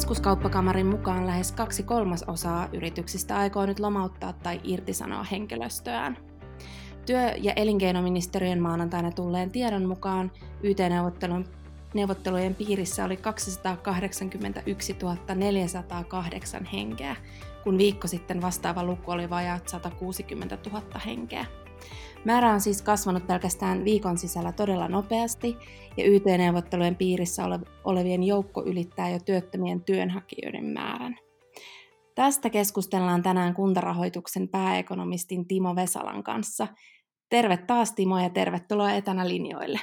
Keskuskauppakamarin mukaan lähes kaksi kolmasosaa yrityksistä aikoo nyt lomauttaa tai irtisanoa henkilöstöään. Työ- ja elinkeinoministeriön maanantaina tulleen tiedon mukaan YT-neuvottelujen piirissä oli 281 408 henkeä, kun viikko sitten vastaava luku oli vajaat 160 000 henkeä. Määrä on siis kasvanut pelkästään viikon sisällä todella nopeasti, ja YT-neuvottelujen piirissä olevien joukko ylittää jo työttömien työnhakijoiden määrän. Tästä keskustellaan tänään kuntarahoituksen pääekonomistin Timo Vesalan kanssa. Terve taas Timo ja tervetuloa etänä linjoille.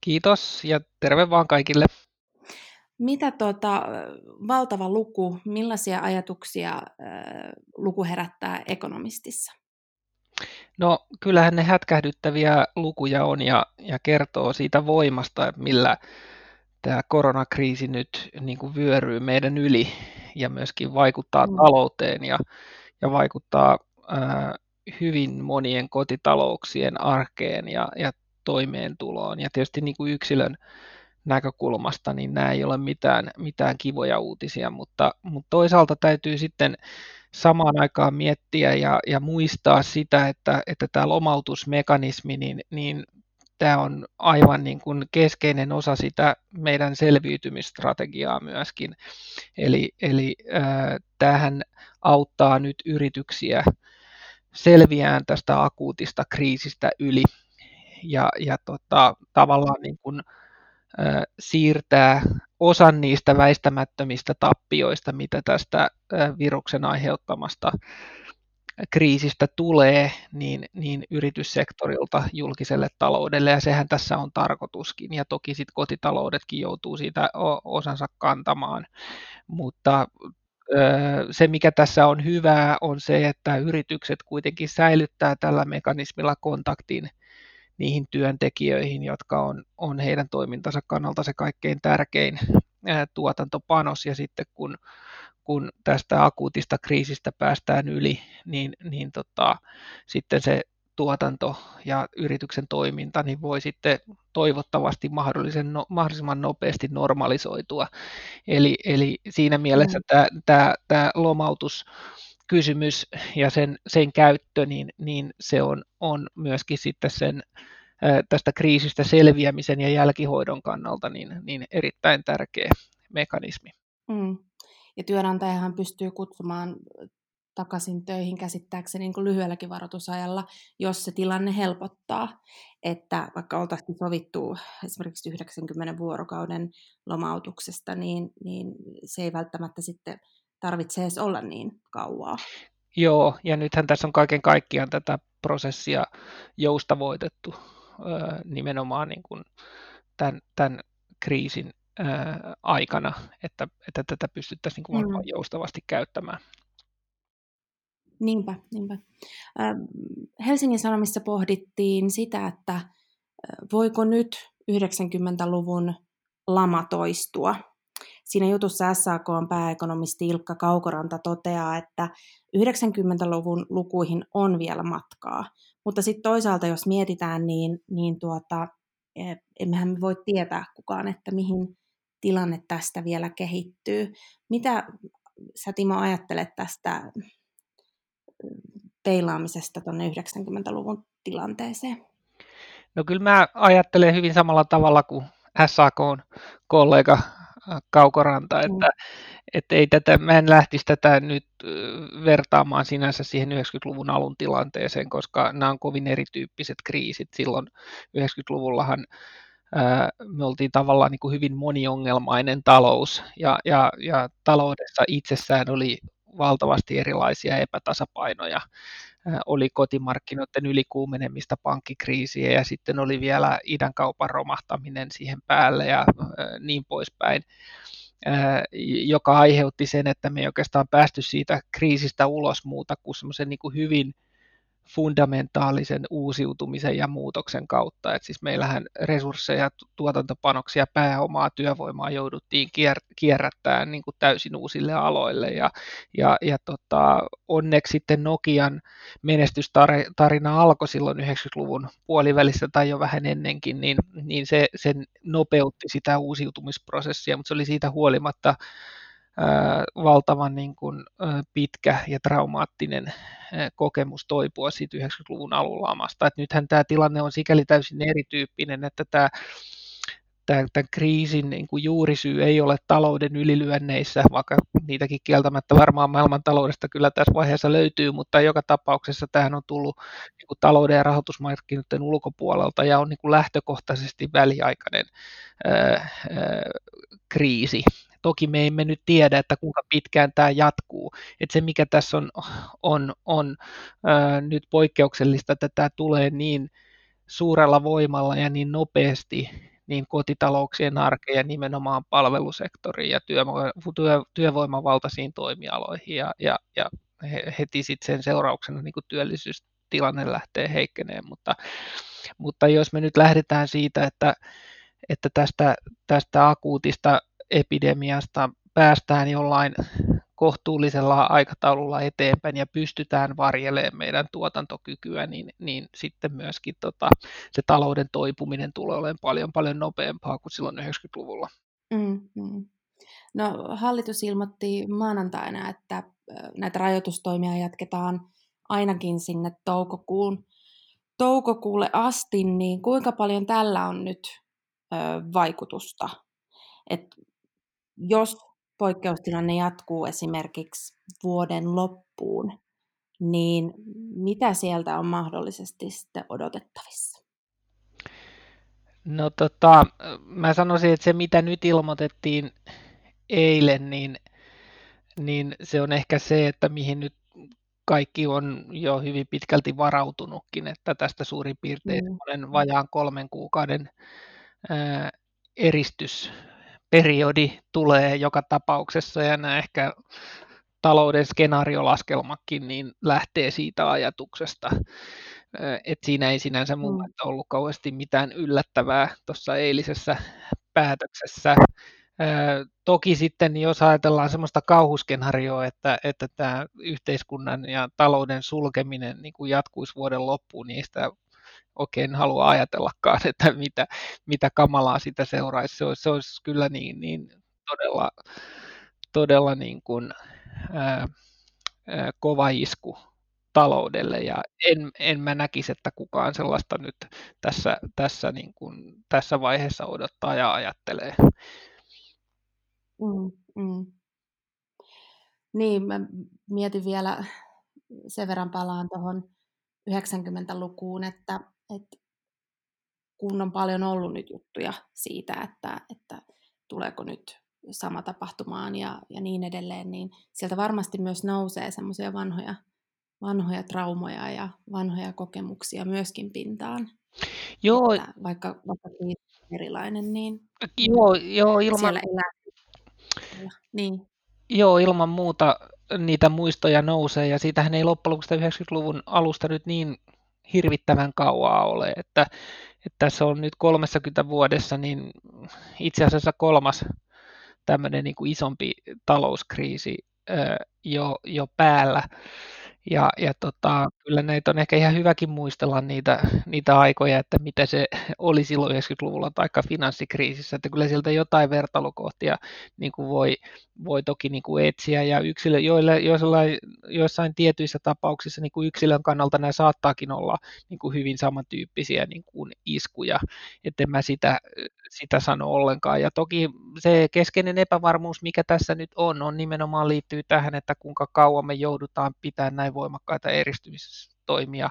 Kiitos ja terve vaan kaikille. Mitä tuota, valtava luku, millaisia ajatuksia luku herättää ekonomistissa? No kyllähän ne hätkähdyttäviä lukuja on ja, ja kertoo siitä voimasta, millä tämä koronakriisi nyt niin kuin vyöryy meidän yli ja myöskin vaikuttaa mm. talouteen ja, ja vaikuttaa ää, hyvin monien kotitalouksien arkeen ja, ja toimeentuloon. Ja tietysti niin kuin yksilön näkökulmasta, niin nämä ei ole mitään, mitään kivoja uutisia, mutta, mutta toisaalta täytyy sitten samaan aikaan miettiä ja, ja muistaa sitä, että, että tämä lomautusmekanismi, niin, niin tämä on aivan niin kuin keskeinen osa sitä meidän selviytymistrategiaa myöskin. Eli, eli äh, tähän auttaa nyt yrityksiä selviään tästä akuutista kriisistä yli ja, ja tota, tavallaan niin kuin, äh, siirtää osan niistä väistämättömistä tappioista, mitä tästä viruksen aiheuttamasta kriisistä tulee, niin, niin yrityssektorilta julkiselle taloudelle, ja sehän tässä on tarkoituskin, ja toki sitten kotitaloudetkin joutuu siitä osansa kantamaan, mutta se, mikä tässä on hyvää, on se, että yritykset kuitenkin säilyttää tällä mekanismilla kontaktin niihin työntekijöihin, jotka on, on heidän toimintansa kannalta se kaikkein tärkein ää, tuotantopanos. Ja sitten kun, kun tästä akuutista kriisistä päästään yli, niin, niin tota, sitten se tuotanto ja yrityksen toiminta niin voi sitten toivottavasti mahdollisen, no, mahdollisimman nopeasti normalisoitua. Eli, eli siinä mielessä mm. tämä, tämä, tämä lomautus kysymys ja sen, sen käyttö, niin, niin se on, on myöskin sitten sen tästä kriisistä selviämisen ja jälkihoidon kannalta niin, niin erittäin tärkeä mekanismi. Mm. Ja työnantajahan pystyy kutsumaan takaisin töihin käsittääkseni niin lyhyelläkin varoitusajalla, jos se tilanne helpottaa. Että vaikka oltaisiin sovittu esimerkiksi 90 vuorokauden lomautuksesta, niin, niin se ei välttämättä sitten tarvitse edes olla niin kauaa. Joo, ja nythän tässä on kaiken kaikkiaan tätä prosessia joustavoitettu nimenomaan niin kuin tämän, tämän kriisin aikana, että, että tätä pystyttäisiin niin kuin mm. joustavasti käyttämään. Niinpä, niinpä. Helsingin Sanomissa pohdittiin sitä, että voiko nyt 90-luvun lama toistua. Siinä jutussa SAK on pääekonomisti Ilkka Kaukoranta toteaa, että 90-luvun lukuihin on vielä matkaa, mutta sitten toisaalta, jos mietitään, niin, niin tuota, e, emmehän me voi tietää kukaan, että mihin tilanne tästä vielä kehittyy. Mitä sä Timo ajattelet tästä peilaamisesta tuonne 90-luvun tilanteeseen? No kyllä mä ajattelen hyvin samalla tavalla kuin SAK kollega Kaukoranta, että, mm. että ei tätä, mä en lähtisi tätä nyt vertaamaan sinänsä siihen 90-luvun alun tilanteeseen, koska nämä on kovin erityyppiset kriisit. Silloin 90-luvullahan ää, me oltiin tavallaan niin kuin hyvin moniongelmainen talous ja, ja, ja taloudessa itsessään oli valtavasti erilaisia epätasapainoja oli kotimarkkinoiden ylikuumenemista, pankkikriisiä ja sitten oli vielä idän kaupan romahtaminen siihen päälle ja niin poispäin, joka aiheutti sen, että me ei oikeastaan päästy siitä kriisistä ulos muuta kuin semmoisen niin kuin hyvin fundamentaalisen uusiutumisen ja muutoksen kautta. Et siis meillähän resursseja, tuotantopanoksia, pääomaa, työvoimaa jouduttiin kier- kierrättämään niin kuin täysin uusille aloille. Ja, ja, ja tota, onneksi sitten Nokian menestystarina alkoi silloin 90-luvun puolivälissä tai jo vähän ennenkin, niin, niin se sen nopeutti sitä uusiutumisprosessia, mutta se oli siitä huolimatta valtavan niin kuin, pitkä ja traumaattinen kokemus toipua siitä 90-luvun alulla lamasta. Et nythän tämä tilanne on sikäli täysin erityyppinen, että tämä tämän kriisin niin kuin juurisyy ei ole talouden ylilyönneissä, vaikka niitäkin kieltämättä varmaan maailman taloudesta kyllä tässä vaiheessa löytyy, mutta joka tapauksessa tähän on tullut niin kuin talouden ja rahoitusmarkkinoiden ulkopuolelta ja on niin kuin lähtökohtaisesti väliaikainen ää, ää, kriisi. Toki me emme nyt tiedä, että kuinka pitkään tämä jatkuu. Että se, mikä tässä on, on, on ää, nyt poikkeuksellista, että tämä tulee niin suurella voimalla ja niin nopeasti, niin kotitalouksien arkeen nimenomaan palvelusektoriin ja työ, työ, työvoimavaltaisiin toimialoihin ja, ja, ja heti sitten sen seurauksena niin työllisyystilanne lähtee heikkeneen, mutta, mutta jos me nyt lähdetään siitä, että, että tästä, tästä akuutista epidemiasta päästään jollain kohtuullisella aikataululla eteenpäin ja pystytään varjelemaan meidän tuotantokykyä, niin, niin sitten myöskin tota, se talouden toipuminen tulee olemaan paljon paljon nopeampaa kuin silloin 90-luvulla. Mm-hmm. No, hallitus ilmoitti maanantaina, että näitä rajoitustoimia jatketaan ainakin sinne toukokuun, toukokuulle asti, niin kuinka paljon tällä on nyt ö, vaikutusta? Et jos poikkeustilanne jatkuu esimerkiksi vuoden loppuun, niin mitä sieltä on mahdollisesti sitten odotettavissa? No tota, mä sanoisin, että se mitä nyt ilmoitettiin eilen, niin, niin se on ehkä se, että mihin nyt kaikki on jo hyvin pitkälti varautunutkin, että tästä suurin piirtein mm. vajaan kolmen kuukauden ää, eristys periodi tulee joka tapauksessa ja nämä ehkä talouden skenaariolaskelmakin niin lähtee siitä ajatuksesta, että siinä ei sinänsä mun mm. mielestä ollut kauheasti mitään yllättävää tuossa eilisessä päätöksessä. Toki sitten, jos ajatellaan sellaista kauhuskenaarioa, että, että tämä yhteiskunnan ja talouden sulkeminen niin kuin jatkuisi vuoden loppuun, niin sitä oikein halua ajatellakaan, että mitä, mitä kamalaa sitä seuraisi. Se olisi, se olisi kyllä niin, niin todella, todella niin kuin, ää, ää, kova isku taloudelle ja en, en mä näkisi, että kukaan sellaista nyt tässä, tässä, niin kuin, tässä vaiheessa odottaa ja ajattelee. Mm, mm. Niin, mä mietin vielä, sen verran palaan tuohon 90-lukuun, että että kun on paljon ollut nyt juttuja siitä, että, että tuleeko nyt sama tapahtumaan ja, ja niin edelleen, niin sieltä varmasti myös nousee semmoisia vanhoja, vanhoja traumoja ja vanhoja kokemuksia myöskin pintaan. Joo. Että vaikka, vaikka erilainen, niin joo, joo, ilman, siellä elää. Niin. Joo, ilman muuta niitä muistoja nousee ja siitähän ei loppujen lopuksi 90-luvun alusta nyt niin hirvittävän kauaa ole, että, että tässä on nyt 30 vuodessa niin itse asiassa kolmas tämmöinen niin kuin isompi talouskriisi jo, jo päällä. Ja, ja tota, kyllä näitä on ehkä ihan hyväkin muistella niitä, niitä aikoja, että mitä se oli silloin 90-luvulla tai finanssikriisissä, että kyllä sieltä jotain vertailukohtia niin kuin voi, voi toki niin kuin etsiä, ja yksilö, joille, joissain, joissain tietyissä tapauksissa niin kuin yksilön kannalta nämä saattaakin olla niin kuin hyvin samantyyppisiä niin kuin iskuja, että en mä sitä, sitä sano ollenkaan. Ja toki se keskeinen epävarmuus, mikä tässä nyt on, on nimenomaan liittyy tähän, että kuinka kauan me joudutaan pitämään näin voimakkaita eristymistoimia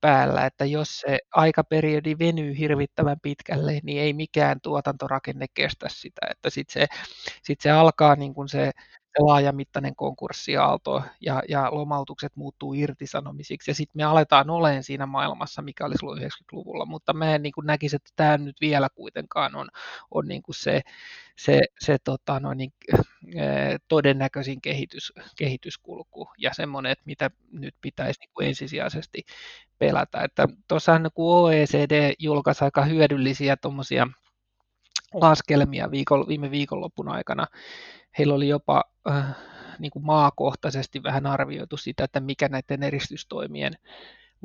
päällä, että jos se aikaperiodi venyy hirvittävän pitkälle, niin ei mikään tuotantorakenne kestä sitä, että sitten se, sit se alkaa niin kuin se, se laajamittainen konkurssiaalto ja, ja lomautukset muuttuu irtisanomisiksi ja sitten me aletaan olemaan siinä maailmassa, mikä oli silloin 90-luvulla, mutta mä en niin kuin näkisi, että tämä nyt vielä kuitenkaan on, on niin kuin se, se, se tota, noin, niin, todennäköisin kehitys, kehityskulku ja semmoinen, että mitä nyt pitäisi niin kuin ensisijaisesti pelätä. Että OECD julkaisi aika hyödyllisiä tuommoisia laskelmia viikon, viime viikonlopun aikana. Heillä oli jopa äh, niin kuin maakohtaisesti vähän arvioitu sitä, että mikä näiden eristystoimien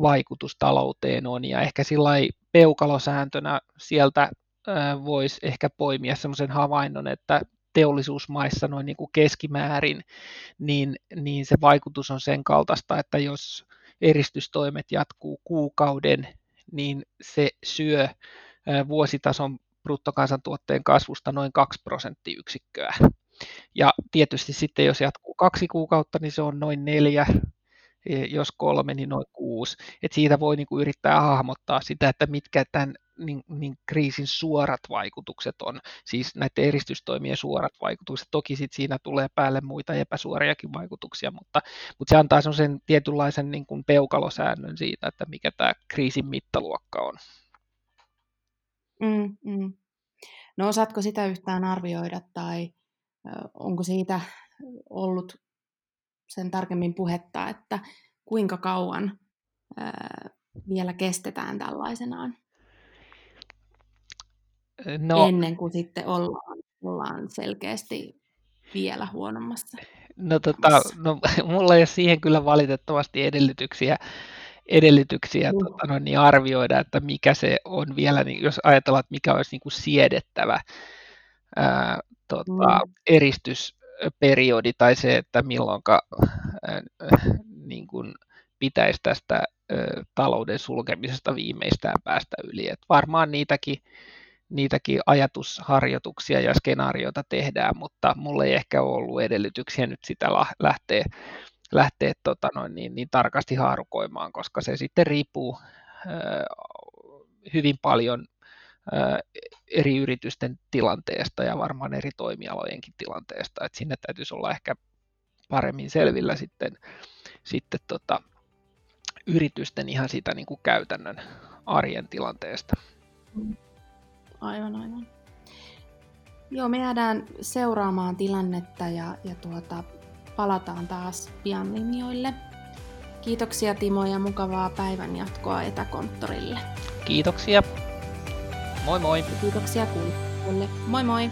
vaikutus talouteen on, ja ehkä sillä peukalosääntönä sieltä voisi ehkä poimia semmoisen havainnon, että teollisuusmaissa noin niin kuin keskimäärin, niin, niin se vaikutus on sen kaltaista, että jos eristystoimet jatkuu kuukauden, niin se syö vuositason bruttokansantuotteen kasvusta noin 2 prosenttiyksikköä. Ja tietysti sitten jos jatkuu kaksi kuukautta, niin se on noin neljä, e, jos kolme, niin noin kuusi. Et siitä voi niin kuin yrittää hahmottaa sitä, että mitkä tämän niin, niin kriisin suorat vaikutukset on, siis näiden eristystoimien suorat vaikutukset. Toki sit siinä tulee päälle muita epäsuoriakin vaikutuksia, mutta, mutta se antaa sen tietynlaisen niin kuin peukalosäännön siitä, että mikä tämä kriisin mittaluokka on. Mm, mm. No osaatko sitä yhtään arvioida tai onko siitä ollut sen tarkemmin puhetta, että kuinka kauan vielä kestetään tällaisenaan? No, ennen kuin sitten ollaan, ollaan selkeästi vielä huonommassa. No, tota, no, mulla ei ole siihen kyllä valitettavasti edellytyksiä, edellytyksiä mm. tota, no, niin arvioida, että mikä se on vielä, niin jos ajatellaan, että mikä olisi niin kuin siedettävä ää, tota, mm. eristysperiodi tai se, että milloin niin kuin pitäisi tästä ä, talouden sulkemisesta viimeistään päästä yli. Et varmaan niitäkin niitäkin ajatusharjoituksia ja skenaarioita tehdään, mutta mulla ei ehkä ole ollut edellytyksiä nyt sitä lähteä, lähteä tota noin, niin, niin tarkasti haarukoimaan, koska se sitten riippuu hyvin paljon eri yritysten tilanteesta ja varmaan eri toimialojenkin tilanteesta, että sinne täytyisi olla ehkä paremmin selvillä sitten, sitten tota, yritysten ihan sitä niin kuin käytännön arjen tilanteesta. Aivan, aivan. Joo, me jäädään seuraamaan tilannetta ja, ja tuota, palataan taas pian linjoille. Kiitoksia Timo ja mukavaa päivän jatkoa etäkonttorille. Kiitoksia. Moi moi. Ja kiitoksia kuulijoille. Moi moi.